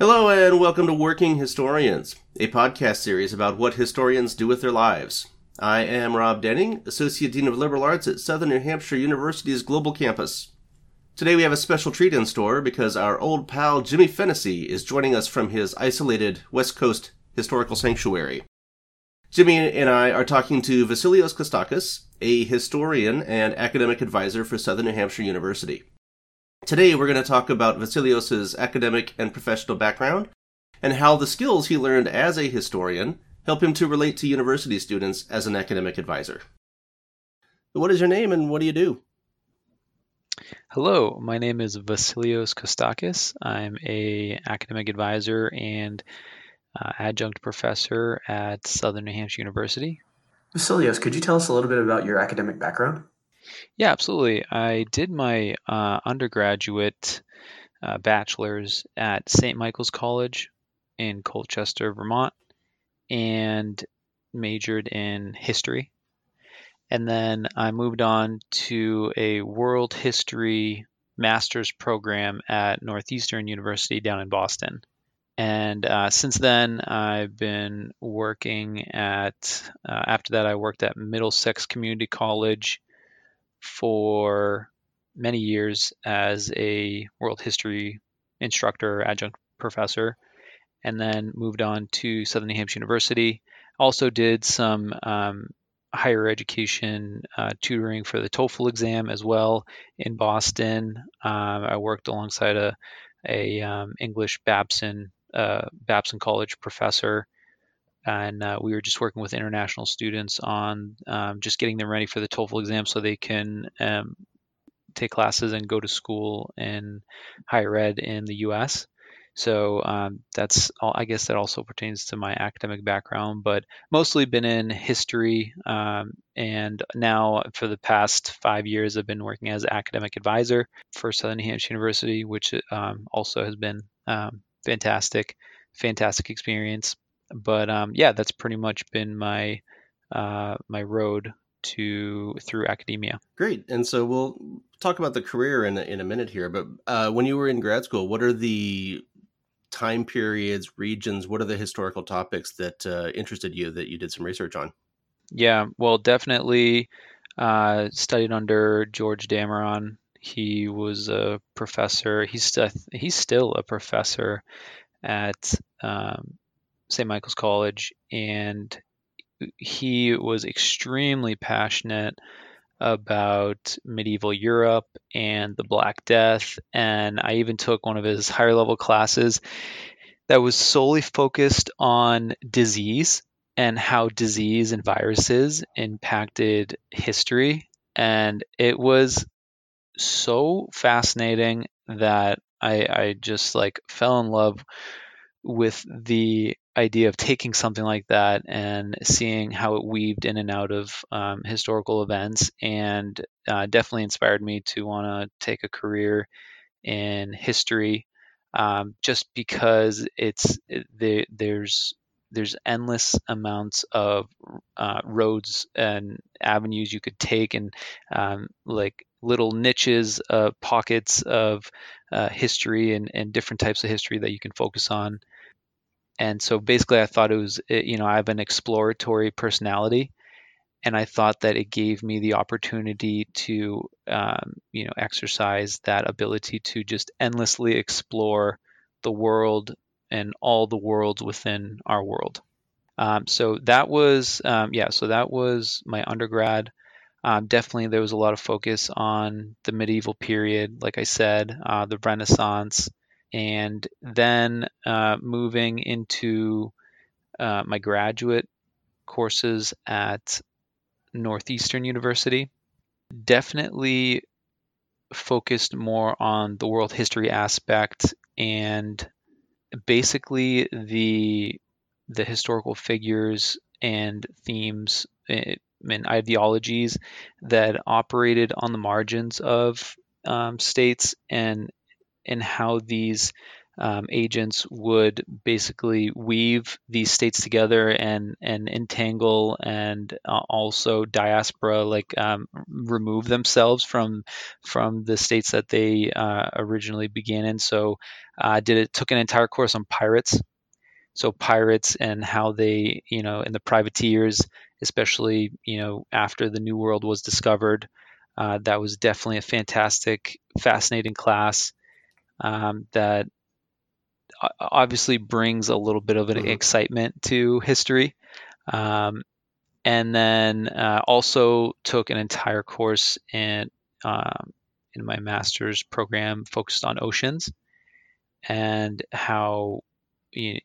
Hello, and welcome to Working Historians, a podcast series about what historians do with their lives. I am Rob Denning, Associate Dean of Liberal Arts at Southern New Hampshire University's Global Campus. Today we have a special treat in store because our old pal Jimmy Fennessy is joining us from his isolated West Coast historical sanctuary. Jimmy and I are talking to Vasilios Kostakis, a historian and academic advisor for Southern New Hampshire University. Today we're going to talk about Vasilios's academic and professional background and how the skills he learned as a historian help him to relate to university students as an academic advisor. What is your name and what do you do? Hello, my name is Vasilios Kostakis. I'm a academic advisor and uh, adjunct professor at Southern New Hampshire University. Vasilios, could you tell us a little bit about your academic background? Yeah, absolutely. I did my uh, undergraduate uh, bachelor's at St. Michael's College in Colchester, Vermont, and majored in history. And then I moved on to a world history master's program at Northeastern University down in Boston. And uh, since then, I've been working at, uh, after that, I worked at Middlesex Community College for many years as a world history instructor, adjunct professor, and then moved on to Southern New Hampshire University. Also did some um, higher education uh, tutoring for the TOEFL exam as well in Boston. Um, I worked alongside a, a um, English Babson uh, Babson College professor and uh, we were just working with international students on um, just getting them ready for the TOEFL exam so they can um, take classes and go to school in higher ed in the U.S. So um, that's all. I guess that also pertains to my academic background, but mostly been in history. Um, and now, for the past five years, I've been working as academic advisor for Southern New Hampshire University, which um, also has been um, fantastic, fantastic experience but um, yeah, that's pretty much been my uh, my road to through academia. Great, and so we'll talk about the career in a, in a minute here. But uh, when you were in grad school, what are the time periods, regions? What are the historical topics that uh, interested you that you did some research on? Yeah, well, definitely uh, studied under George Dameron. He was a professor. He's st- he's still a professor at um, St. Michael's College, and he was extremely passionate about medieval Europe and the Black Death. And I even took one of his higher level classes that was solely focused on disease and how disease and viruses impacted history. And it was so fascinating that I, I just like fell in love with the idea of taking something like that and seeing how it weaved in and out of um, historical events and uh, definitely inspired me to want to take a career in history um, just because it's it, there's there's endless amounts of uh, roads and avenues you could take and um, like little niches uh, pockets of uh, history and, and different types of history that you can focus on and so basically i thought it was eh, you know i have an exploratory personality and i thought that it gave me the opportunity to um, you know exercise that ability to just endlessly explore the world and all the worlds within our world. Um, so that was um, yeah so that was my undergrad. Um, definitely there was a lot of focus on the medieval period like i said uh, the renaissance and then uh, moving into uh, my graduate courses at Northeastern University, definitely focused more on the world history aspect and basically the the historical figures and themes eh, and ideologies that operated on the margins of um, states and and how these um, agents would basically weave these states together and and entangle and uh, also diaspora like um, remove themselves from from the states that they uh, originally began in. So I uh, did it took an entire course on pirates. So pirates and how they you know and the privateers, especially you know after the New World was discovered. Uh, that was definitely a fantastic, fascinating class um, that obviously brings a little bit of an mm-hmm. excitement to history. Um, and then uh, also took an entire course in um, in my master's program focused on oceans and how you,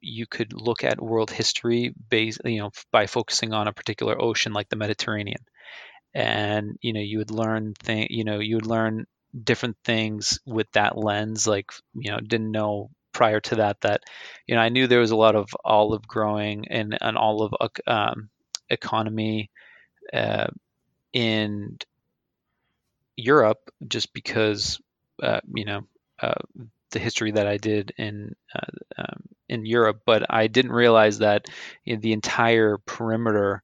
you could look at world history based you know by focusing on a particular ocean like the Mediterranean and you know you would learn thing you know you would learn different things with that lens like you know didn't know prior to that that you know I knew there was a lot of olive growing and an olive um, economy uh, in Europe just because uh, you know uh, the history that I did in uh, um, in Europe, but I didn't realize that you know, the entire perimeter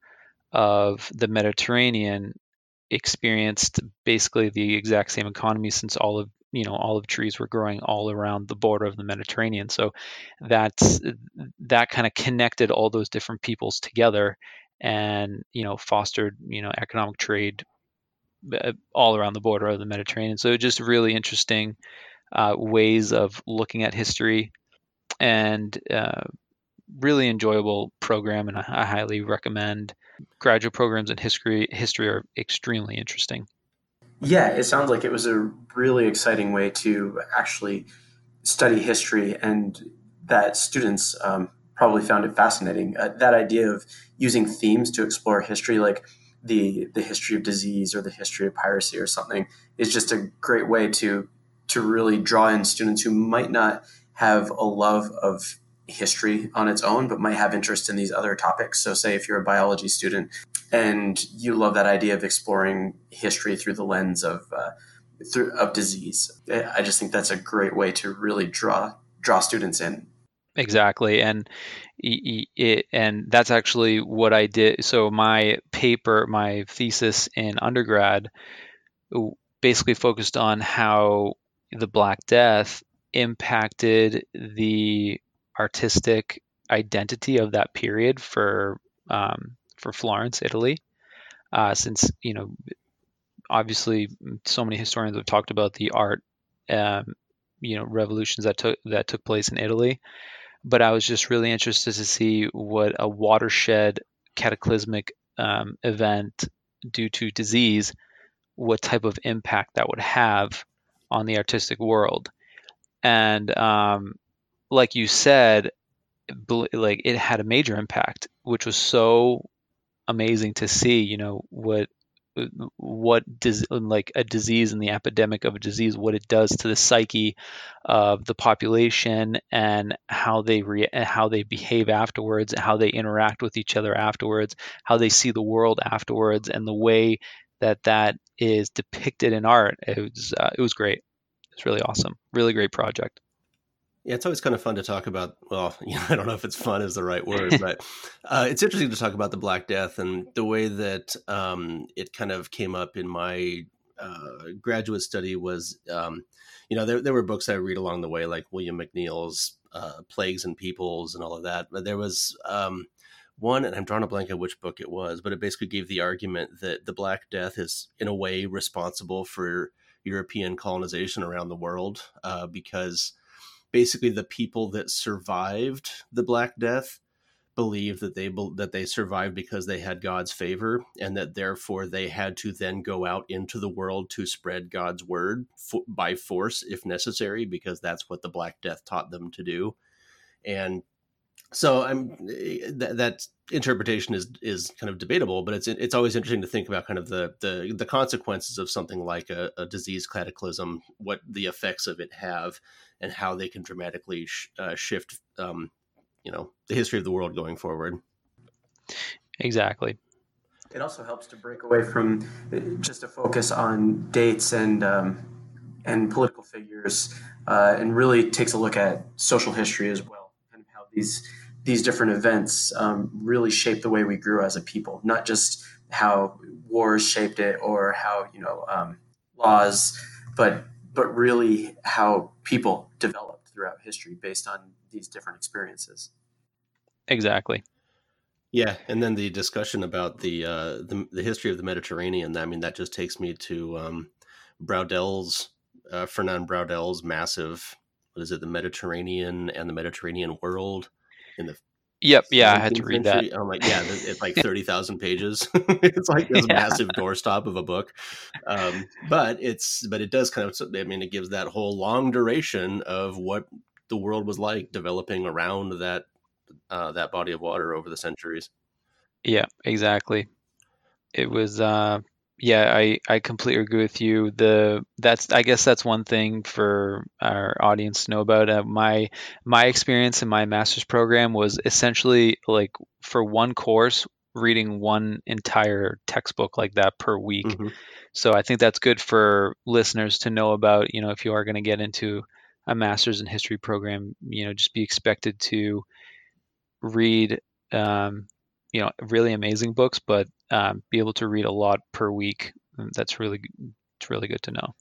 of the Mediterranean experienced basically the exact same economy since all of you know olive trees were growing all around the border of the Mediterranean. So that's that kind of connected all those different peoples together, and you know fostered you know economic trade uh, all around the border of the Mediterranean. So just really interesting uh, ways of looking at history, and uh, really enjoyable program, and I, I highly recommend. Graduate programs in history history are extremely interesting. Yeah, it sounds like it was a really exciting way to actually study history, and that students um, probably found it fascinating. Uh, that idea of using themes to explore history, like the the history of disease or the history of piracy or something, is just a great way to to really draw in students who might not have a love of history on its own, but might have interest in these other topics. So, say if you're a biology student and you love that idea of exploring history through the lens of uh, through of disease, I just think that's a great way to really draw draw students in. Exactly, and it, and that's actually what I did. So my paper, my thesis in undergrad, basically focused on how the Black Death impacted the artistic identity of that period for um, for Florence, Italy, uh, since you know obviously so many historians have talked about the art um, you know revolutions that took that took place in Italy, but I was just really interested to see what a watershed cataclysmic um, event due to disease, what type of impact that would have on the artistic world, and um, like you said, like it had a major impact, which was so amazing to see. You know what what does like a disease and the epidemic of a disease what it does to the psyche of the population and how they re- how they behave afterwards how they interact with each other afterwards how they see the world afterwards and the way that that is depicted in art. It was uh, it was great. It's really awesome. Really great project yeah, it's always kind of fun to talk about. Well, you know, I don't know if it's fun is the right word, but uh, it's interesting to talk about the Black Death and the way that um, it kind of came up in my uh, graduate study. Was um, you know there there were books I read along the way, like William McNeill's uh, Plagues and Peoples and all of that. But there was um, one, and I'm drawing a blank on which book it was, but it basically gave the argument that the Black Death is in a way responsible for European colonization around the world uh, because basically the people that survived the Black Death believed that they that they survived because they had God's favor and that therefore they had to then go out into the world to spread God's word f- by force if necessary because that's what the Black Death taught them to do. And so I'm th- that interpretation is is kind of debatable, but it's it's always interesting to think about kind of the the, the consequences of something like a, a disease cataclysm, what the effects of it have, and how they can dramatically sh- uh, shift, um, you know, the history of the world going forward. Exactly. It also helps to break away from uh, just a focus on dates and um, and political figures, uh, and really takes a look at social history as well, and how these these different events um, really shaped the way we grew as a people, not just how wars shaped it or how you know um, laws, but but really how people developed throughout history based on these different experiences. Exactly. Yeah, and then the discussion about the uh, the, the history of the Mediterranean. I mean, that just takes me to um, Braudel's uh, Fernand Braudel's massive. What is it? The Mediterranean and the Mediterranean world in the Yep. Yeah, I had to read century. that. I'm like, yeah, it's like thirty thousand pages. it's like this Yeah. massive doorstop of a book, um, but it's but it does kind of. I mean, it gives that whole long duration of what the world was like developing around that uh, that body of water over the centuries. Yeah, exactly. It was uh yeah, I I completely agree with you. The that's I guess that's one thing for our audience to know about. Uh, my my experience in my master's program was essentially like for one course reading one entire textbook like that per week. Mhm. So I think that's good for listeners to know about, you know, if you are going to get into a master's in history program, you know, just be expected to read um, you know really amazing books, but um, be able to read a lot per week. Mm, That's really it's really good to know.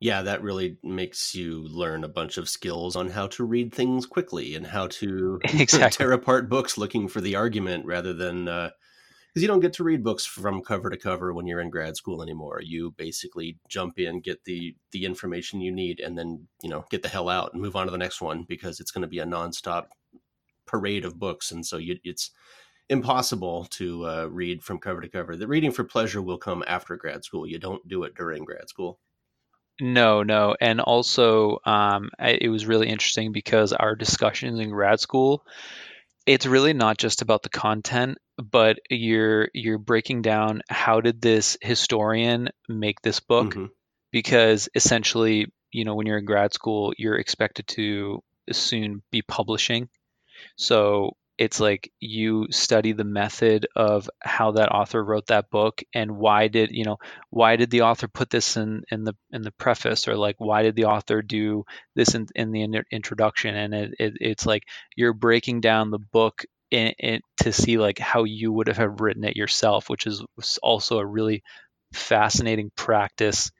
Yeah, that really makes you learn a bunch of skills on how to read things quickly and how to Exactly. tear apart books looking for the argument rather than because you don't get to read books from cover to cover when you're in grad school anymore. You basically jump in, get the the information you need, and then you know get the hell out and move on to the next one because it's going to be a nonstop parade of books, and so you, it's impossible to uh, read from cover to cover. The reading for pleasure will come after grad school. You don't do it during grad school. No, no, and also um, I, it was really interesting because our discussions in grad school, it's really not just about the content, but you're you're breaking down how did this historian make this book Mhm. because essentially, you know, when you're in grad school, you're expected to soon be publishing. So it's like you study the method of how that author wrote that book and why did you know why did the author put this in in the in the preface or like why did the author do this in, in the introduction? And it, it, it's like you're breaking down the book in, in, to see like how you would have written it yourself which is also a really fascinating practice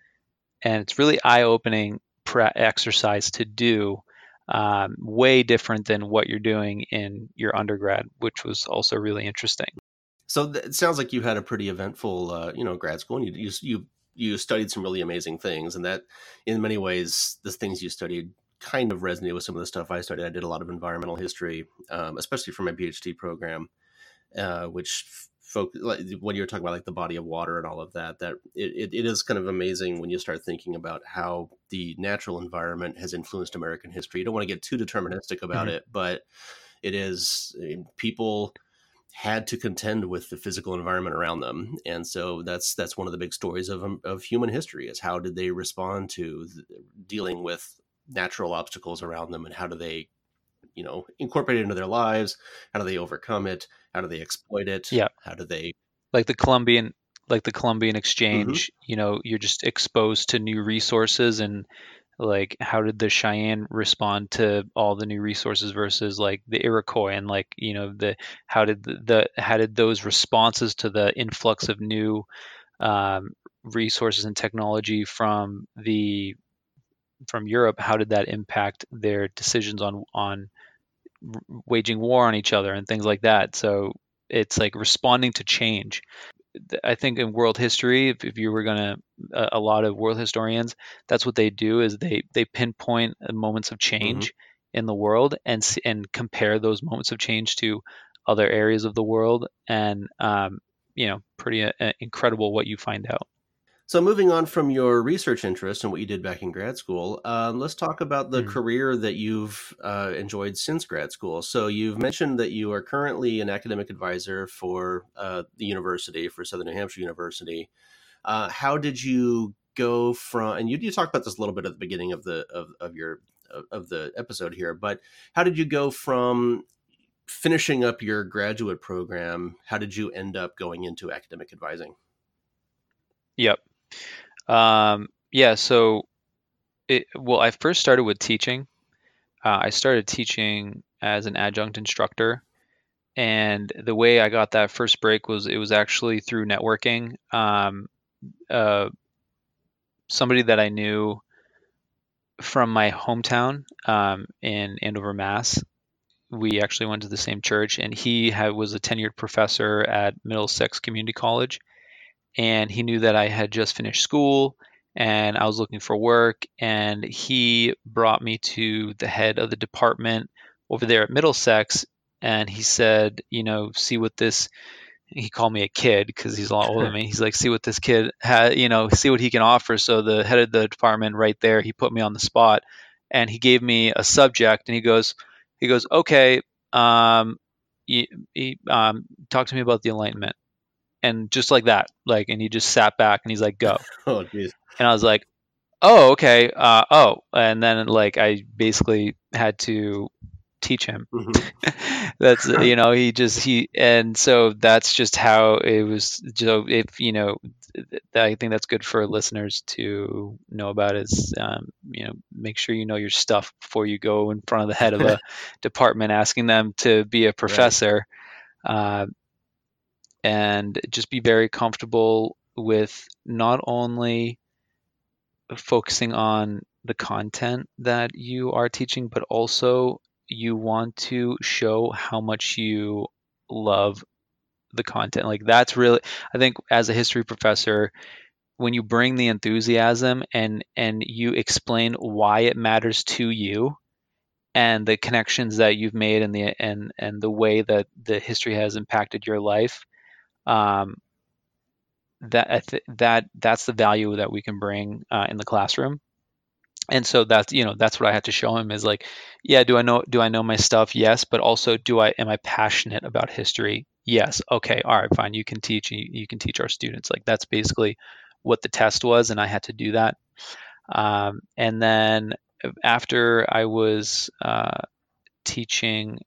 and it's really eye-opening pra- exercise to do um, way different than what you're doing in your undergrad which was also really interesting So it sounds like you had a pretty eventful, uh, you know, grad school, and you, you you you studied some really amazing things, and that, in many ways, the things you studied kind of resonated with some of the stuff I studied. I did a lot of environmental history, um, especially for my PhD program, uh, which folk like when you're talking about like the body of water and all of that. That it, it, is kind of amazing when you start thinking about how the natural environment has influenced American history. You don't want to get too deterministic about Mhm. it, but it is people had to contend with the physical environment around them and so that's that's one of the big stories of um, of human history is how did they respond to dealing with natural obstacles around them and how do they you know incorporate it into their lives how do they overcome it how do they exploit it Yeah. how do they like the Columbian like the Columbian exchange you know you're just exposed to new resources and like how did the Cheyenne respond to all the new resources versus like the Iroquois and like you know the how did the, the how did those responses to the influx of new um, resources and technology from the from Europe how did that impact their decisions on on waging war on each other and things like that. So it's like responding to change. I think in world history, if, if you were gonna, a, a lot of world historians, that's what they do is they they pinpoint uh, moments of change in the world and and compare those moments of change to other areas of the world, and um, you know, pretty uh, uh, incredible what you find out. So moving on from your research interest and what you did back in grad school um, let's talk about the Mhm. career that you've uh, enjoyed since grad school so you've mentioned that you are currently an academic advisor for uh, the university for southern new hampshire university uh, how did you go from and you, you talked about this a little bit at the beginning of the of, of your of, of the episode here but how did you go from finishing up your graduate program how did you end up going into academic advising Yep. Um, yeah. So it, well, I first started with teaching. Uh, I started teaching as an adjunct instructor, and the way I got that first break was it was actually through networking. Um, uh, somebody that I knew from my hometown um, in Andover, Mass. We actually went to the same church, and he had, was a tenured professor at Middlesex Community College. And he knew that I had just finished school and I was looking for work. And he brought me to the head of the department over there at Middlesex. And he said, you know, see what this he called me a kid because he's a lot older than me. He's like, see what this kid had, you know, see what he can offer. So the head of the department right there, he put me on the spot and he gave me a subject and he goes, he goes, okay, um, he, he um, talked to me about the Enlightenment. And just like that, like, and he just sat back and he's like, go. Oh, geez. And I was like, oh, okay. Uh, oh, and then like I basically had to teach him. Mm-hmm. that's you know he just he and so that's just how it was. So if you know, I think that's good for listeners to know about is um, you know make sure you know your stuff before you go in front of the head of a department asking them to be a professor. Right. Uh, and just be very comfortable with not only focusing on the content that you are teaching, but also you want to show how much you love the content. Like that's really I think as a history professor when you bring the enthusiasm and and you explain why it matters to you and the connections that you've made and the and and the way that the history has impacted your life um, that that that's the value that we can bring uh, in the classroom. And so that's you know that's what i had to show him is like yeah do i know do i know my stuff? Yes. But also do i am i passionate about history? Yes. Okay. All right. Fine. You can teach you, you can teach our students. Like that's basically what the test was and i had to do that. Um, and then after i was uh, teaching uh,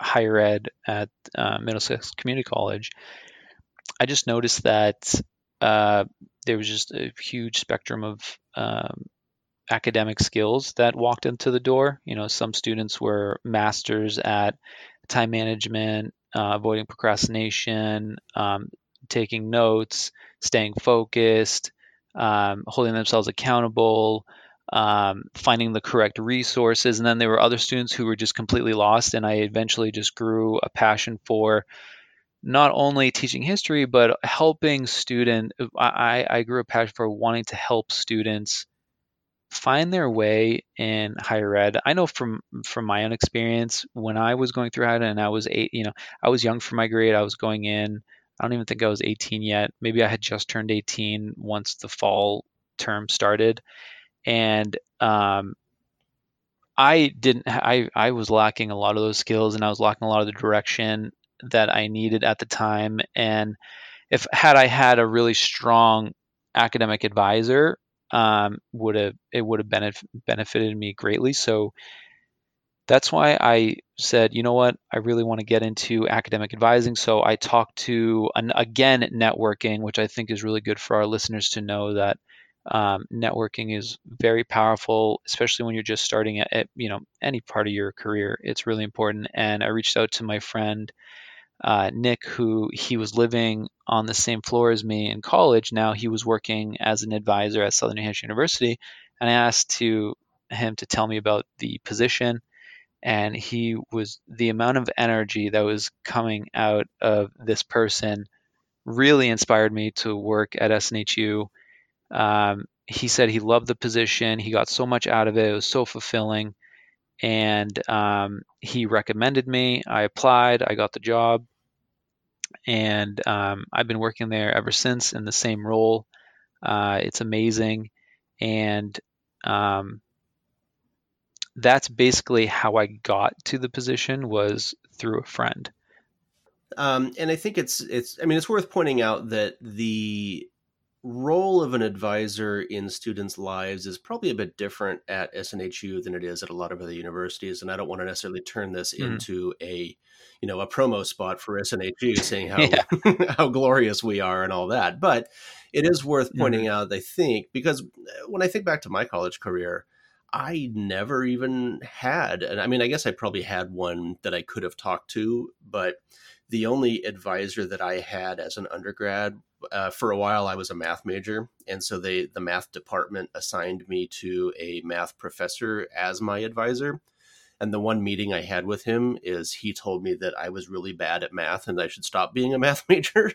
higher ed at uh, middlesex community college i just noticed that uh, there was just a huge spectrum of um, academic skills that walked into the door. You know, some students were masters at time management, uh, avoiding procrastination, um, taking notes, staying focused, um, holding themselves accountable, um, finding the correct resources. And then there were other students who were just completely lost. And I eventually just grew a passion for not only teaching history, but helping student. I, I grew a passion for wanting to help students find their way in higher ed. I know from from my own experience when I was going through higher and I was eight, you know, I was young for my grade. I was going in. I don't even think I was 18 yet. Maybe I had just turned 18 once the fall term started, and um, I didn't. I I was lacking a lot of those skills, and I was lacking a lot of the direction that I needed at the time. And if had I had a really strong academic advisor um, would have it would have benef- benefited me greatly. So that's why I said, you know what, I really want to get into academic advising. So I talked to an, again networking, which I think is really good for our listeners to know that um, networking is very powerful, especially when you're just starting at, at, you know any part of your career. It's really important. And I reached out to my friend uh, Nick, who he was living on the same floor as me in college. Now he was working as an advisor at Southern New Hampshire University, and I asked to him to tell me about the position. And he was the amount of energy that was coming out of this person really inspired me to work at SNHU. Um, he said he loved the position. He got so much out of it. It was so fulfilling and um, he recommended me. I applied, I got the job, and um, I've been working there ever since in the same role. Uh, it's amazing, and um, that's basically how I got to the position was through a friend. Um, and I think it's it's I mean it's worth pointing out that the role of an advisor in students' lives is probably a bit different at SNHU than it is at a lot of other universities. And I don't want to necessarily turn this mm. into a, you know, a promo spot for SNHU saying how yeah. how glorious we are and all that. But it is worth pointing mm. out, I think, because uh, when I think back to my college career, I never even had, and I mean, I guess I probably had one that I could have talked to, but the only advisor that I had as an undergrad uh, for a while I was a math major, and so they the math department assigned me to a math professor as my advisor. And the one meeting I had with him is he told me that I was really bad at math and I should stop being a math major.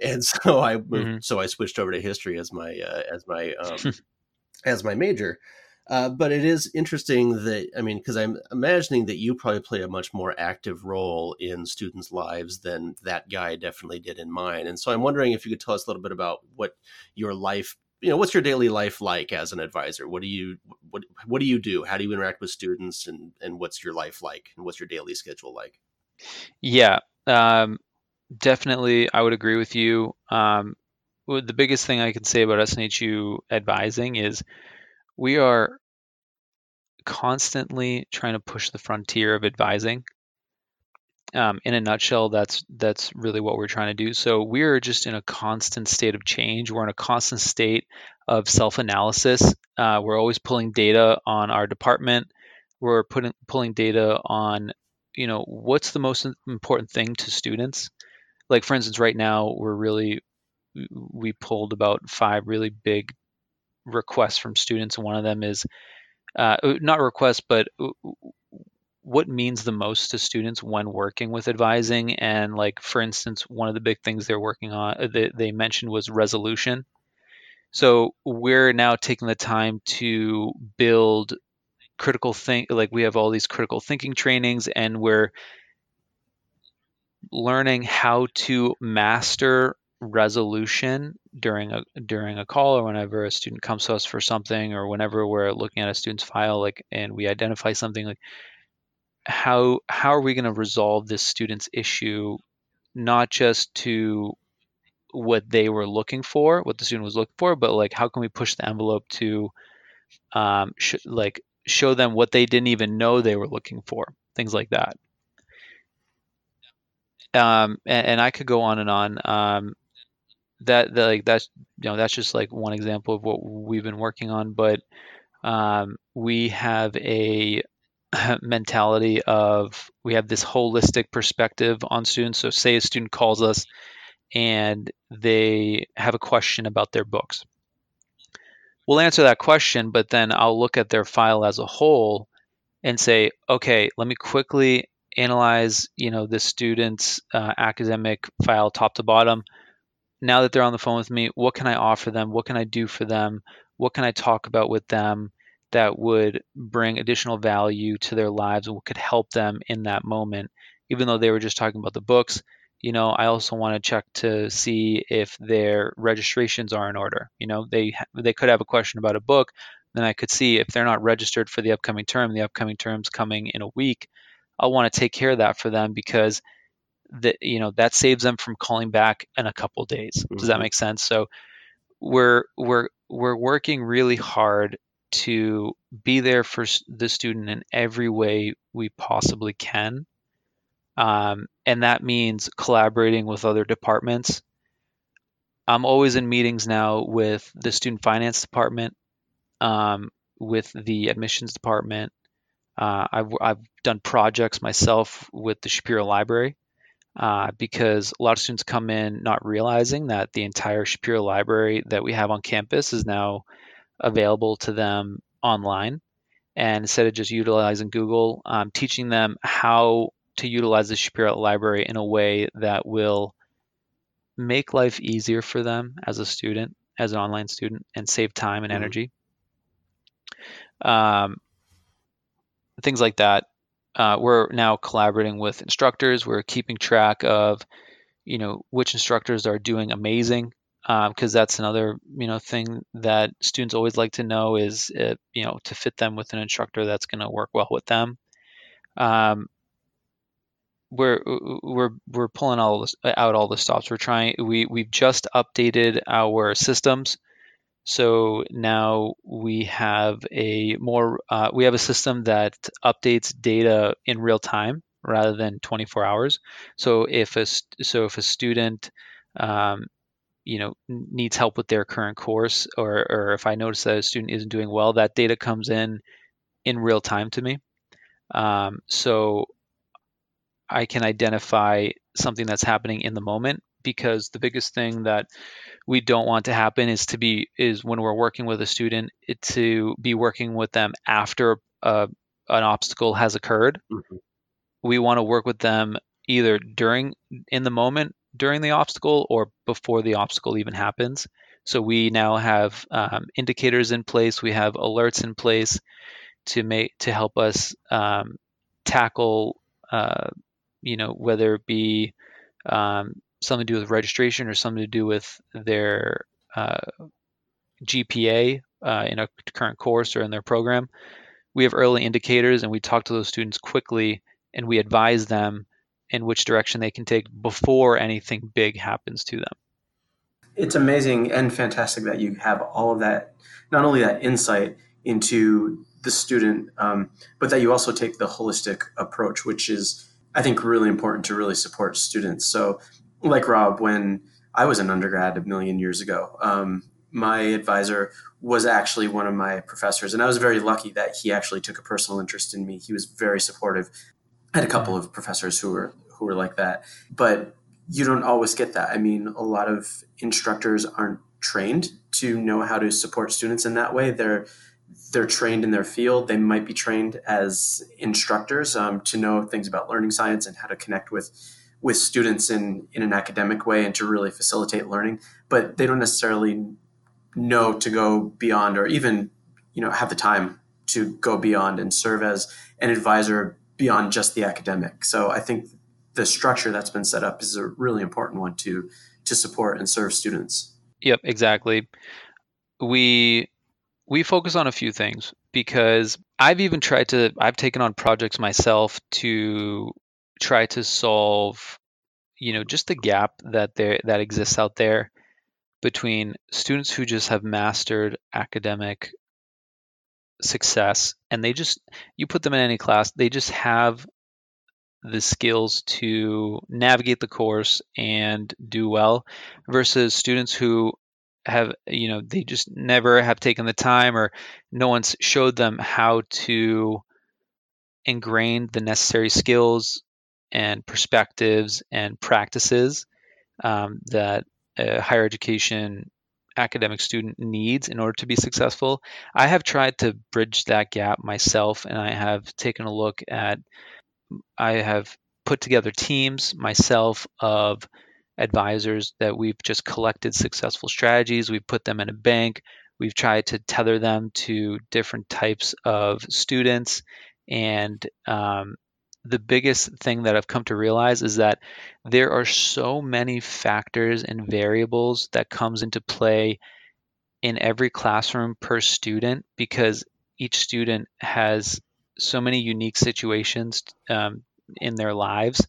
And so I mm-hmm. so I switched over to history as my uh, as my um, as my major. Uh, but it is interesting that I mean, because I'm imagining that you probably play a much more active role in students' lives than that guy definitely did in mine. And so I'm wondering if you could tell us a little bit about what your life, you know, what's your daily life like as an advisor? What do you what what do you do? How do you interact with students, and and what's your life like, and what's your daily schedule like? Yeah, um, definitely, I would agree with you. Um, the biggest thing I can say about SNHU advising is we are constantly trying to push the frontier of advising. Um, in a nutshell, that's that's really what we're trying to do. So we're just in a constant state of change. We're in a constant state of self-analysis. Uh, we're always pulling data on our department. We're putting pulling data on, you know, what's the most important thing to students. Like for instance, right now we're really we pulled about five really big requests from students, one of them is uh, uh not requests, but what means the most to students when working with advising. And like for instance, one of the big things they're working on uh, they, they mentioned was resolution. So we're now taking the time to build critical think like we have all these critical thinking trainings and we're learning how to master resolution during a during a call or whenever a student comes to us for something or whenever we're looking at a student's file like and we identify something like how how are we going to resolve this student's issue not just to what they were looking for what the student was looking for but like how can we push the envelope to um sh- like show them what they didn't even know they were looking for things like that um, and, and, I could go on and on. Um, that, like that's you know that's just like one example of what we've been working on but um, we have a mentality of we have this holistic perspective on students. So say a student calls us and they have a question about their books. We'll answer that question but then i'll look at their file as a whole and say okay let me quickly analyze you know the student's uh, academic file top to bottom now that they're on the phone with me, what can I offer them? What can I do for them? What can I talk about with them that would bring additional value to their lives and what could help them in that moment? Even though they were just talking about the books, you know, I also want to check to see if their registrations are in order. You know, they they could have a question about a book, then I could see if they're not registered for the upcoming term, the upcoming term's coming in a week. I'll want to take care of that for them because that you know that saves them from calling back in a couple days. Mm-hmm. Does that mm-hmm. make sense? So we're we're we're working really hard to be there for the student in every way we possibly can. Um, and that means collaborating with other departments. I'm always in meetings now with the student finance department, um, with the admissions department. Uh, I've, I've done projects myself with the Shapiro Library uh, because a lot of students come in not realizing that the entire Shapiro library that we have on campus is now available to them online. And instead of just utilizing Google, um, teaching them how to utilize the Shapiro library in a way that will make life easier for them as a student, as an online student, and save time and mm-hmm. energy. Um, things like that uh, we're now collaborating with instructors. We're keeping track of, you know, which instructors are doing amazing, because um, that's another, you know, thing that students always like to know is, uh, you know, to fit them with an instructor that's going to work well with them. Um, we're we're we're pulling all this, out all the stops. We're trying. We we've just updated our systems, so now we have a more uh, we have a system that updates data in real time rather than 24 hours. So if a so if a student um, you know needs help with their current course or or if I notice that a student isn't doing well, that data comes in in real time to me. Um, so I can identify something that's happening in the moment because the biggest thing that we don't want to happen is to be is when we're working with a student it, to be working with them after uh, an obstacle has occurred. Mm-hmm. We want to work with them either during in the moment during the obstacle or before the obstacle even happens. So we now have um, indicators in place. We have alerts in place to make to help us um, tackle uh, you know, whether it be um, something to do with registration or something to do with their uh, GPA uh, in a current course or in their program. We have early indicators and we talk to those students quickly and we advise them in which direction they can take before anything big happens to them. It's amazing and fantastic that you have all of that, not only that insight into the student, um, but that you also take the holistic approach, which is I think really important to really support students. So, like Rob, when I was an undergrad a million years ago, um, my advisor was actually one of my professors, and I was very lucky that he actually took a personal interest in me. He was very supportive. I had a couple of professors who were who were like that, but you don't always get that. I mean, a lot of instructors aren't trained to know how to support students in that way. They're they're trained in their field. They might be trained as instructors um, to know things about learning science and how to connect with with students in in an academic way and to really facilitate learning. But they don't necessarily know to go beyond or even you know have the time to go beyond and serve as an advisor beyond just the academic. So I think the structure that's been set up is a really important one to to support and serve students. Yep, exactly. We we focus on a few things because I've even tried to I've taken on projects myself to try to solve you know just the gap that there that exists out there between students who just have mastered academic success and they just you put them in any class they just have the skills to navigate the course and do well versus students who have you know they just never have taken the time or no one's showed them how to ingrain the necessary skills and perspectives and practices um, that a higher education academic student needs in order to be successful. I have tried to bridge that gap myself, and I have taken a look at, I have put together teams myself of advisors that we've just collected successful strategies, we've put them in a bank, we've tried to tether them to different types of students. And um, the biggest thing that I've come to realize is that there are so many factors and variables that comes into play in every classroom per student because each student has so many unique situations um, in their lives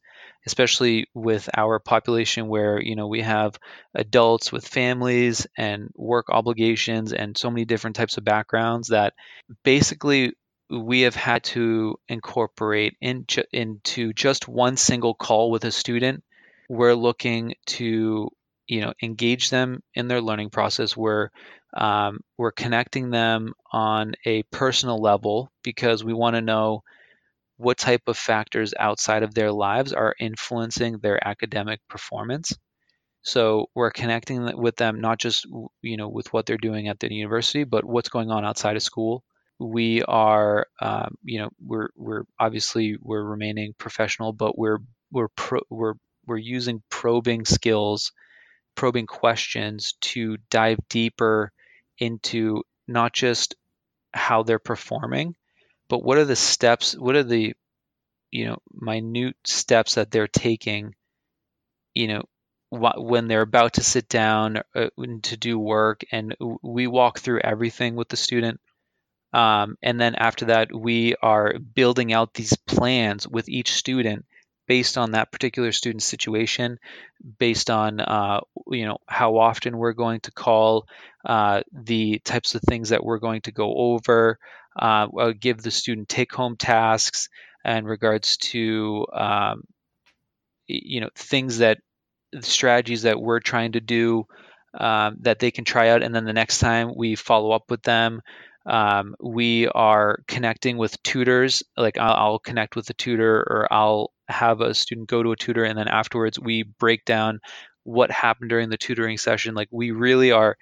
especially with our population where you know we have adults with families and work obligations and so many different types of backgrounds that basically we have had to incorporate in, into just one single call with a student we're looking to you know engage them in their learning process we're um, we're connecting them on a personal level because we want to know what type of factors outside of their lives are influencing their academic performance. So we're connecting with them not just you know with what they're doing at the university, but what's going on outside of school. We are, um, you know, we're we're obviously we're remaining professional, but we're we're pro, we're we're using probing skills, probing questions to dive deeper into not just how they're performing, but what are the steps what are the you know minute steps that they're taking you know wh- when they're about to sit down uh, to do work and we walk through everything with the student um, and then after that we are building out these plans with each student based on that particular student's situation, based on uh, you know how often we're going to call, uh, the types of things that we're going to go over. Uh, I'll give the student take-home tasks in regards to um, you know things that strategies that we're trying to do um, that they can try out, and then the next time we follow up with them. Um, we are connecting with tutors. Like I'll, I'll, connect with a tutor, or I'll have a student go to a tutor, and then afterwards we break down what happened during the tutoring session. Like we really are,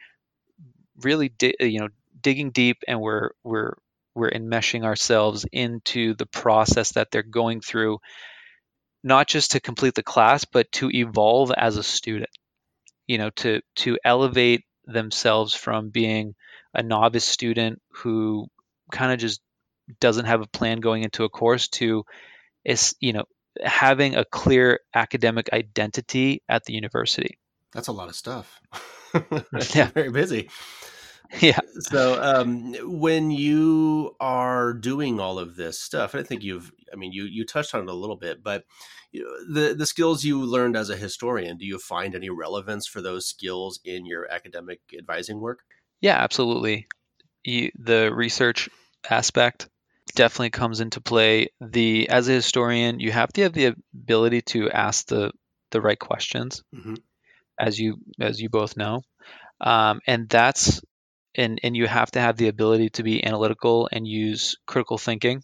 really, di- you know, digging deep, and we're we're we're enmeshing ourselves into the process that they're going through, not just to complete the class, but to evolve as a student. You know, to to elevate themselves from being a novice student who kind of just doesn't have a plan going into a course to is you know having a clear academic identity at the university. That's a lot of stuff. Yeah. Very busy. Yeah. So um, when you are doing all of this stuff i think you've i mean you you touched on it a little bit but you know, the the skills you learned as a historian do you find any relevance for those skills in your academic advising work yeah, absolutely. You, the research aspect definitely comes into play. The as a historian, you have to have the ability to ask the the right questions, mm-hmm. as you as you both know, um, and that's and and you have to have the ability to be analytical and use critical thinking.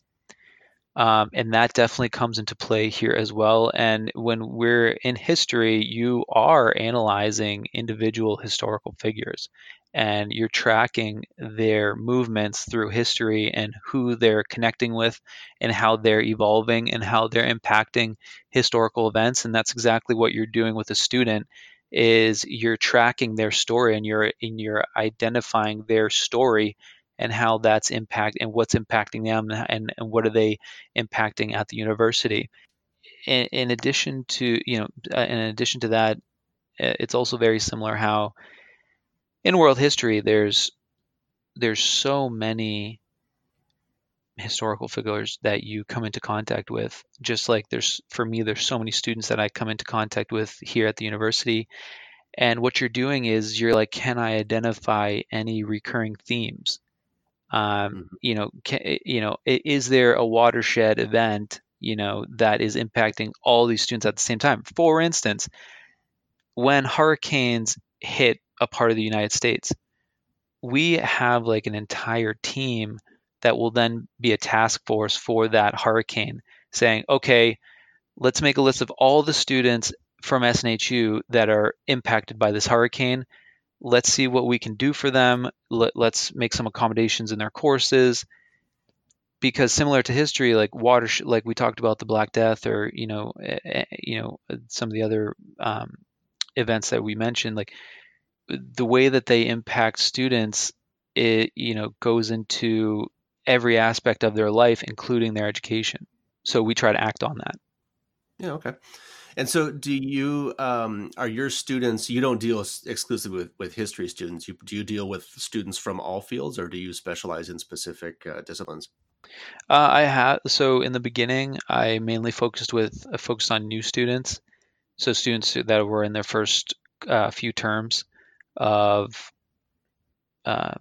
Um, and that definitely comes into play here as well. And when we're in history, you are analyzing individual historical figures and you're tracking their movements through history and who they're connecting with and how they're evolving and how they're impacting historical events and that's exactly what you're doing with a student is you're tracking their story and you're and you're identifying their story and how that's impact and what's impacting them and, and what are they impacting at the university. In, in addition to you know uh, in addition to that it's also very similar how in world history, there's there's so many historical figures that you come into contact with. Just like there's for me there's so many students that i come into contact with here at the university. And what you're doing is you're like can i identify any recurring themes? Um, mm-hmm. you know can, you know is there a watershed event you know that is impacting all these students at the same time? For instance when hurricanes hit a part of the United States. We have like an entire team that will then be a task force for that hurricane saying, okay, let's make a list of all the students from SNHU that are impacted by this hurricane. Let's see what we can do for them. Let, us make some accommodations in their courses. Because similar to history, like water, like we talked about the Black Death, or you know, you know, some of the other um, events that we mentioned, like the way that they impact students it you know goes into every aspect of their life including their education. So we try to act on that. Yeah okay. And so do you um, are your students you don't deal exclusively with, with history students. You, do you deal with students from all fields or do you specialize in specific uh, disciplines? Uh, i have so in the beginning i mainly focused with uh, focused on new students. So students that were in their first uh, few terms of um,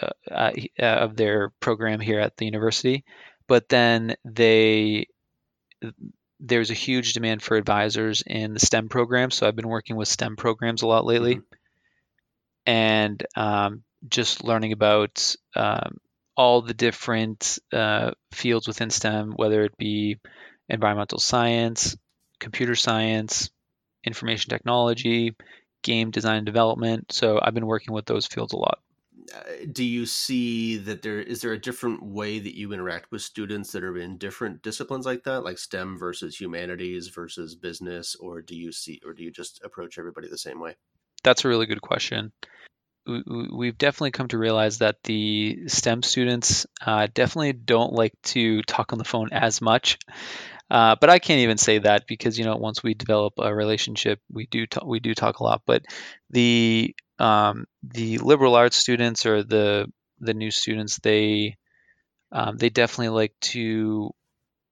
uh, uh, uh, of their program here at the university, but then they there's a huge demand for advisors in the STEM program. So I've been working with STEM programs a lot lately, mm-hmm. and um, just learning about um, all the different uh, fields within STEM, whether it be environmental science, computer science, information technology, game design and development. So I've been working with those fields a lot. Uh, do you see that there is there a different way that you interact with students that are in different disciplines like that, like STEM versus humanities versus business, or do you see, or do you just approach everybody the same way? That's a really good question. We've definitely come to realize that the STEM students uh, definitely don't like to talk on the phone as much. Uh, but I can't even say that because you know once we develop a relationship, we do talk, we do talk a lot. But the um, the liberal arts students or the the new students, they um, they definitely like to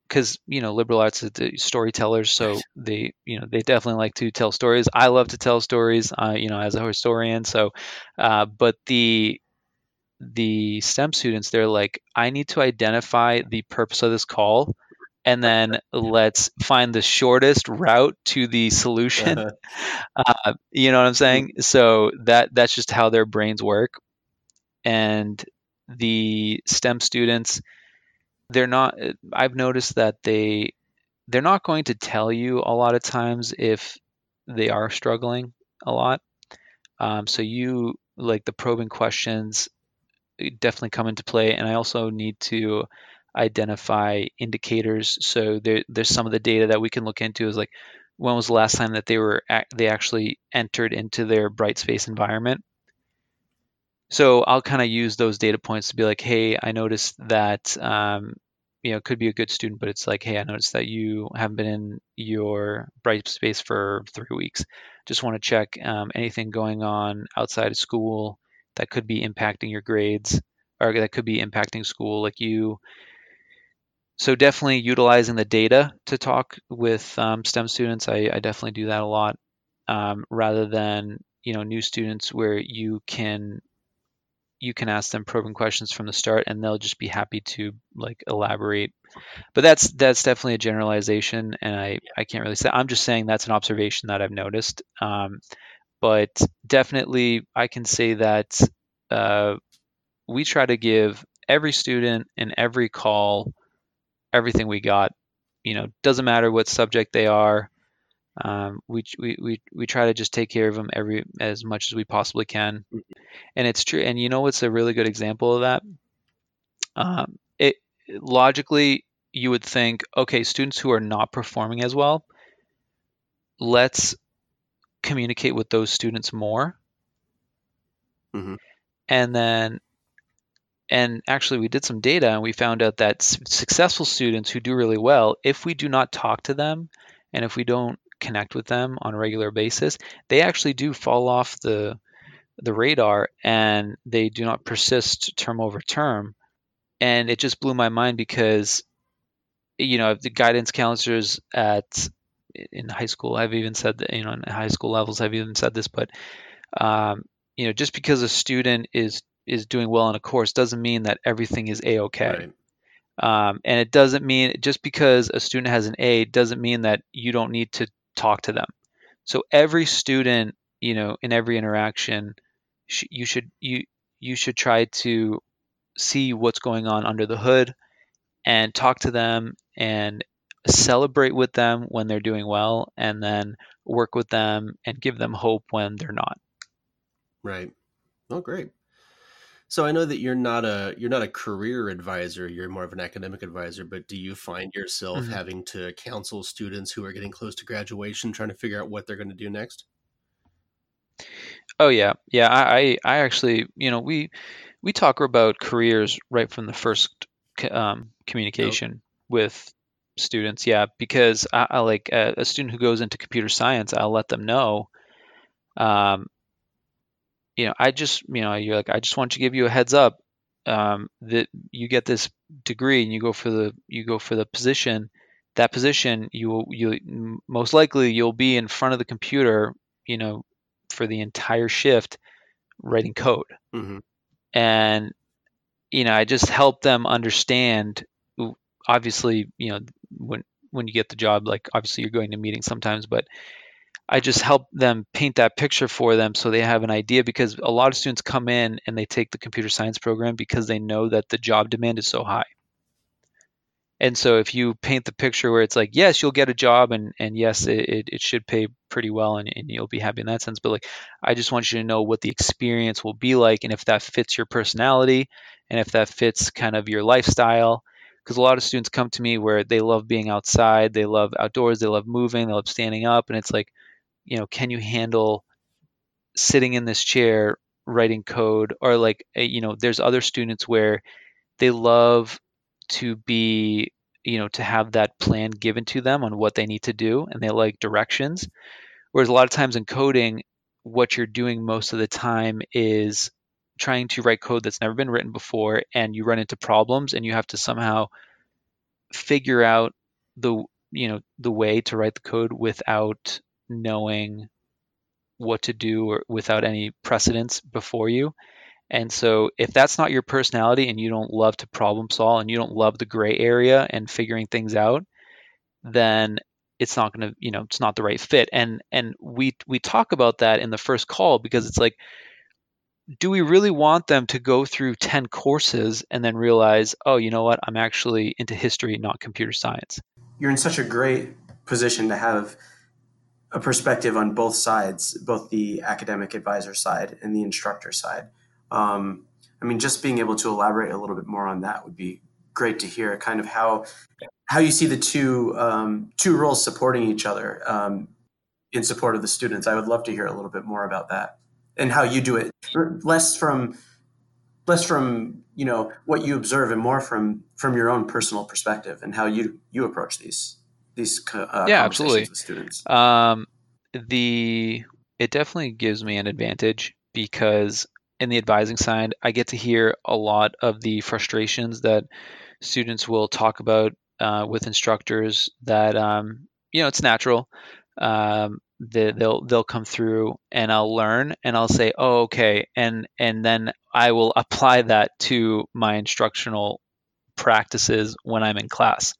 because you know liberal arts is the storytellers, so they you know they definitely like to tell stories. I love to tell stories, uh, you know, as a historian. So, uh, but the the STEM students, they're like, I need to identify the purpose of this call, and then let's find the shortest route to the solution. Uh, you know what I'm saying? So that that's just how their brains work, and the STEM students they're not I've noticed that they they're not going to tell you a lot of times if they are struggling a lot. Um, so you like the probing questions eh, definitely come into play, and I also need to identify indicators. So there, there's some of the data that we can look into is like when was the last time that they were they actually entered into their Brightspace environment so I'll kind of use those data points to be like, hey, I noticed that, um, you know, could be a good student, but it's like, hey, I noticed that you haven't been in your Brightspace for three weeks. Just want to check um, anything going on outside of school that could be impacting your grades or that could be impacting school. Like you, so definitely utilizing the data to talk with um, STEM students. I, I, definitely do that a lot, um, rather than you know new students where you can you can ask them probing questions from the start and they'll just be happy to like elaborate but that's that's definitely a generalization and i i can't really say i'm just saying that's an observation that i've noticed um, but definitely i can say that uh, we try to give every student in every call everything we got you know doesn't matter what subject they are um, we, we, we, we try to just take care of them every as much as we possibly can. Mm-hmm. And it's true. And you know what's a really good example of that? Um, it logically you would think, okay, students who are not performing as well, let's communicate with those students more. Mm-hmm. And then and actually we did some data and we found out that successful students who do really well if we do not talk to them and if we don't connect with them on a regular basis, they actually do fall off the the radar and they do not persist term over term. And it just blew my mind because you know the guidance counselors at in high school I've even said that you know in high school levels I've even said this, but um, you know just because a student is is doing well in a course doesn't mean that everything is a okay. Right. Um, and it doesn't mean just because a student has an A doesn't mean that you don't need to talk to them. So every student, you know, in every interaction, sh- you should you you should try to see what's going on under the hood and talk to them and celebrate with them when they're doing well and then work with them and give them hope when they're not. Right. Oh, great. So I know that you're not a you're not a career advisor, you're more of an academic advisor, but do you find yourself mm-hmm. having to counsel students who are getting close to graduation trying to figure out what they're going to do next? Oh yeah. Yeah, I I actually, you know, we we talk about careers right from the first um, communication with students. Yeah, because I, I like a, a, student who goes into computer science, I'll let them know um, you know, I just, you know, you're like, I just want to give you a heads up um, that you get this degree and you go for the you go for the position. That position, you will you most likely you'll be in front of the computer, you know, for the entire shift, writing code. Mm-hmm. And you know, I just help them understand. Obviously, you know, when when you get the job, like obviously you're going to meetings sometimes, but I just help them paint that picture for them so they have an idea because a lot of students come in and they take the computer science program because they know that the job demand is so high. And so if you paint the picture where it's like, yes, you'll get a job and, and yes, it, it, should pay pretty well and, and you'll be happy in that sense. But like, I just want you to know what the experience will be like and if that fits your personality and if that fits kind of your lifestyle because a lot of students come to me where they love being outside, they love outdoors, they love moving, they love standing up, and it's like, you know, can you handle sitting in this chair writing code? Or like eh, you know there's other students where they love to be you know to have that plan given to them on what they need to do and they like directions. Whereas a lot of times in coding what you're doing most of the time is trying to write code that's never been written before and you run into problems and you have to somehow figure out the you know the way to write the code without knowing what to do or without any precedence before you. And so if that's not your personality and you don't love to problem solve and you don't love the gray area and figuring things out, then it's not going to, you know, it's not the right fit. And and we we talk about that in the first call because it's like do we really want them to go through 10 courses and then realize, "Oh, you know what? I'm actually into history, not computer science." You're in such a great position to have a perspective on both sides, both the academic advisor side and the instructor side. Um, I mean, just being able to elaborate a little bit more on that would be great to hear. Kind of how how you see the two um, two roles supporting each other um, in support of the students. I would love to hear a little bit more about that and how you do it, less from less from you know what you observe and more from from your own personal perspective and how you you approach these these uh, yeah absolutely. students. Um, the it definitely gives me an advantage because in the advising side i get to hear a lot of the frustrations that students will talk about uh, with instructors that um, you know it's natural um, the, they'll they'll come through and I'll learn and I'll say oh okay and and then I will apply that to my instructional practices when I'm in class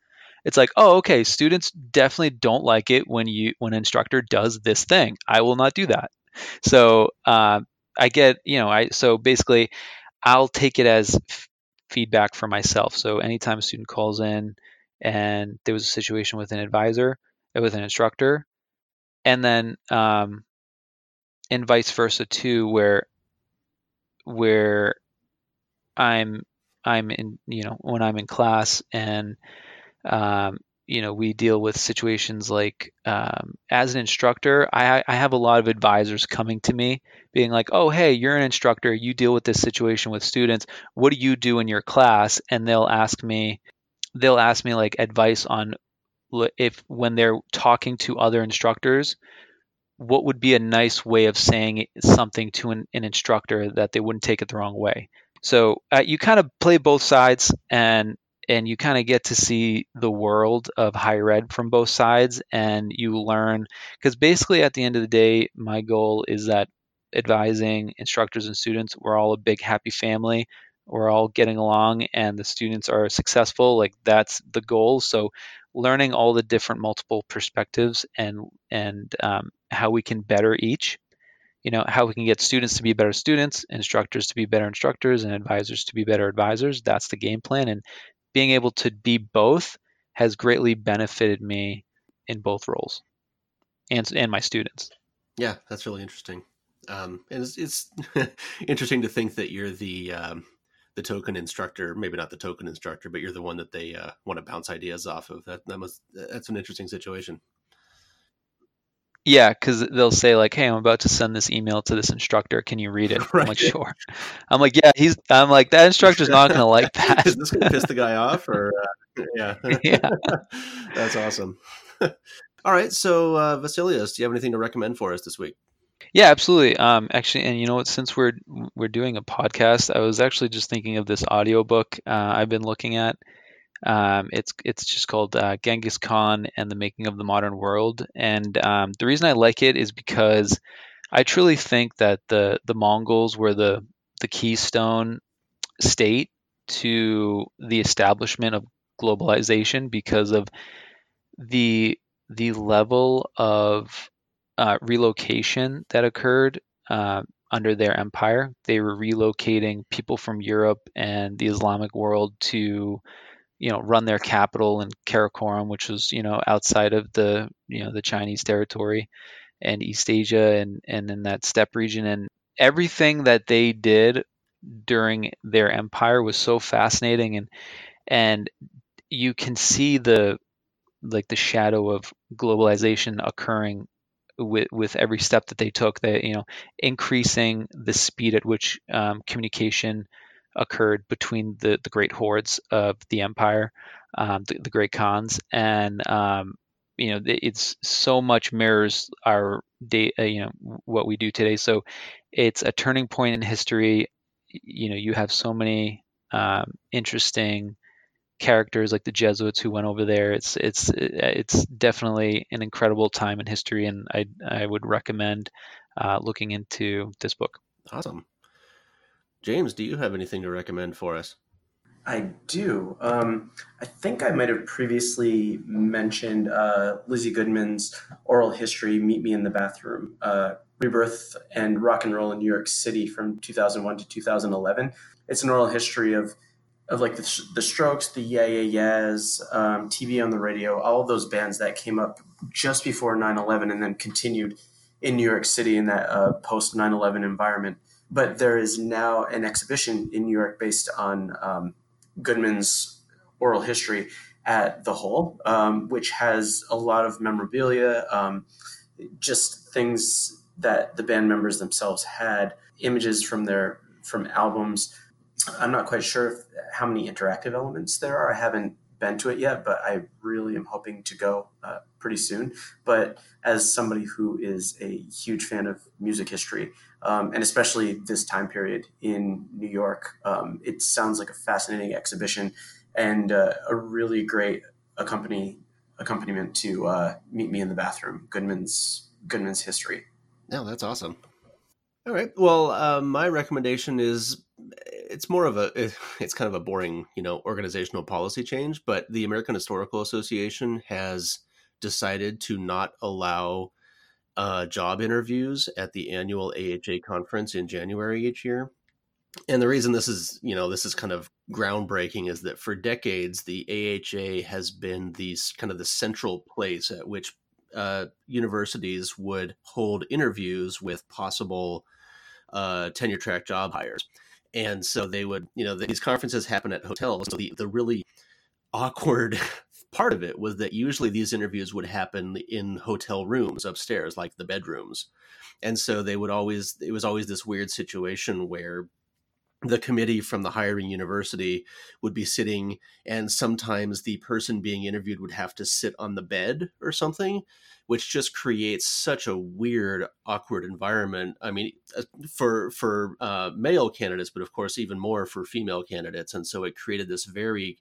it's like oh okay students definitely don't like it when you when an instructor does this thing. I will not do that. So uh, i get you know i so basically i'll take it as f- feedback for myself. So anytime a student calls in and there was a situation with an advisor uh, with an instructor and then um, and vice versa too where where i'm i'm in you know when i'm in class and um, you know, we deal with situations like um, as an instructor, I, I have a lot of advisors coming to me being like, oh, hey, you're an instructor. You deal with this situation with students. What do you do in your class? And they'll ask me, they'll ask me like advice on if when they're talking to other instructors, what would be a nice way of saying something to an, an instructor that they wouldn't take it the wrong way. So uh, you kind of play both sides, and and you kind of get to see the world of higher ed from both sides and you learn because basically at the end of the day my goal is that advising instructors and students we're all a big happy family. We're all getting along and the students are successful like that's the goal. So learning all the different multiple perspectives and and um, how we can better each you know how we can get students to be better students instructors to be better instructors and advisors to be better advisors that's the game plan and being able to be both has greatly benefited me in both roles and and my students. Yeah, that's really interesting. Um, and it's, it's interesting to think that you're the um, the token instructor, maybe not the token instructor, but you're the one that they uh, want to bounce ideas off of. That that must that's an interesting situation. Yeah, because they'll say like, "Hey, I'm about to send this email to this instructor. Can you read it?" Right. I'm like, "Sure." I'm like, "Yeah, he's." I'm like, "That instructor's not going to like that." Is this going to piss the guy off, or uh, yeah? yeah, that's awesome. All right, so uh, Vasilios, do you have anything to recommend for us this week? Yeah, absolutely. Um, actually, and you know what? Since we're we're doing a podcast, I was actually just thinking of this audiobook uh, I've been looking at. Um, it's it's just called uh, Genghis Khan and the Making of the Modern World, and um, the reason I like it is because I truly think that the the Mongols were the the keystone state to the establishment of globalization because of the the level of uh, relocation that occurred uh, under their empire. They were relocating people from Europe and the Islamic world to you know run their capital in Karakoram, which was you know outside of the you know the Chinese territory and East Asia and and in that steppe region. And everything that they did during their empire was so fascinating. And and you can see the like the shadow of globalization occurring with with every step that they took. That you know increasing the speed at which um, communication occurred between the, the great hordes of the empire, um, the, the, great Khans, and um, you know it's so much mirrors our day, uh, you know what we do today. So it's a turning point in history. You know, you have so many um, interesting characters like the Jesuits who went over there. It's it's it's definitely an incredible time in history, and I I would recommend uh, looking into this book. Awesome, James. Do you have anything to recommend for us? I do. Um, I think I might have previously mentioned uh, Lizzie Goodman's oral history, Meet Me in the Bathroom, uh, Rebirth and Rock and Roll in New York City from 2001 to 2011. It's an oral history of of like the, the Strokes, the Yeah Yeah Yeahs, um, TV on the radio, all of those bands that came up just before 9/11 and then continued in New York City in that uh, post 9/11 environment. But there is now an exhibition in New York based on um, Goodman's oral history at the Hole, um, which has a lot of memorabilia, um, just things that the band members themselves had, images from their from albums. I'm not quite sure if, how many interactive elements there are. I haven't been to it yet, but I really am hoping to go uh, pretty soon. But as somebody who is a huge fan of music history, um, and especially this time period in New York, um, it sounds like a fascinating exhibition and uh, a really great accompany accompaniment to uh, Meet Me in the Bathroom, Goodman's Goodman's history. No, that's awesome. All right. Well, uh, my recommendation is it's more of a it's kind of a boring you know organizational policy change but the american historical association has decided to not allow uh, job interviews at the annual aha conference in january each year. And the reason this is you know this is kind of groundbreaking is that for decades the aha has been the kind of the central place at which uh, universities would hold interviews with possible uh, tenure track job hires and so they would you know these conferences happen at hotels. So the, the really awkward part of it was that usually these interviews would happen in hotel rooms upstairs like the bedrooms. And so they would always it was always this weird situation where the committee from the hiring university would be sitting and sometimes the person being interviewed would have to sit on the bed or something which just creates such a weird, awkward environment. I mean, uh, for for uh, male candidates, but of course even more for female candidates, and so it created this very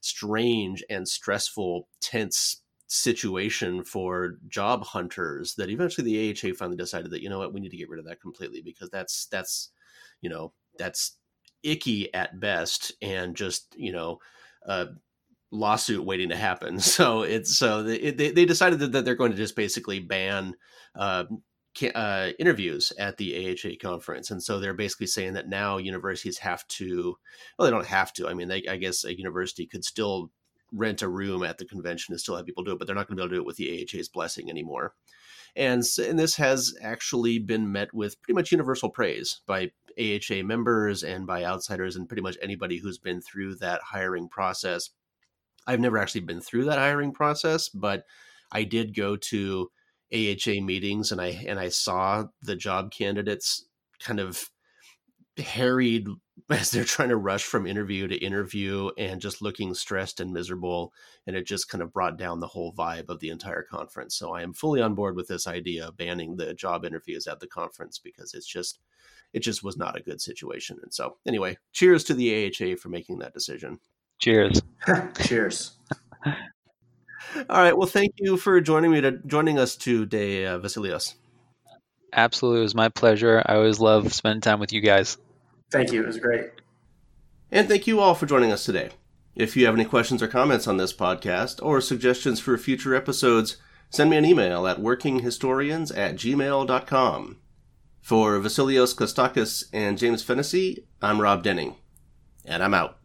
strange and stressful, tense situation for job hunters that eventually the AHA finally decided that you know what we need to get rid of that completely because that's that's you know that's icky at best and just you know uh, lawsuit waiting to happen. So it's so they they decided that, they're going to just basically ban uh, uh, interviews at the AHA conference, and so they're basically saying that now universities have to. Well, they don't have to. I mean, they, I guess a university could still rent a room at the convention and still have people do it, but they're not going to be able to do it with the AHA's blessing anymore. And, and this has actually been met with pretty much universal praise by AHA members and by outsiders and pretty much anybody who's been through that hiring process I've never actually been through that hiring process, but I did go to AHA meetings and I and I saw the job candidates kind of harried as they're trying to rush from interview to interview and just looking stressed and miserable and it just kind of brought down the whole vibe of the entire conference. So i am fully on board with this idea of banning the job interviews at the conference because it's just it just was not a good situation. And so anyway cheers to the aha for making that decision Cheers. Cheers. All right. Well, thank you for joining me to joining us today, uh, Vasilios. Absolutely, it was my pleasure. I always love spending time with you guys. Thank you. It was great. And thank you all for joining us today. If you have any questions or comments on this podcast or suggestions for future episodes, send me an email at workinghistorians at gmail.com. For Vasilios Kostakis and James Fennessy, I'm Rob Denning, and I'm out.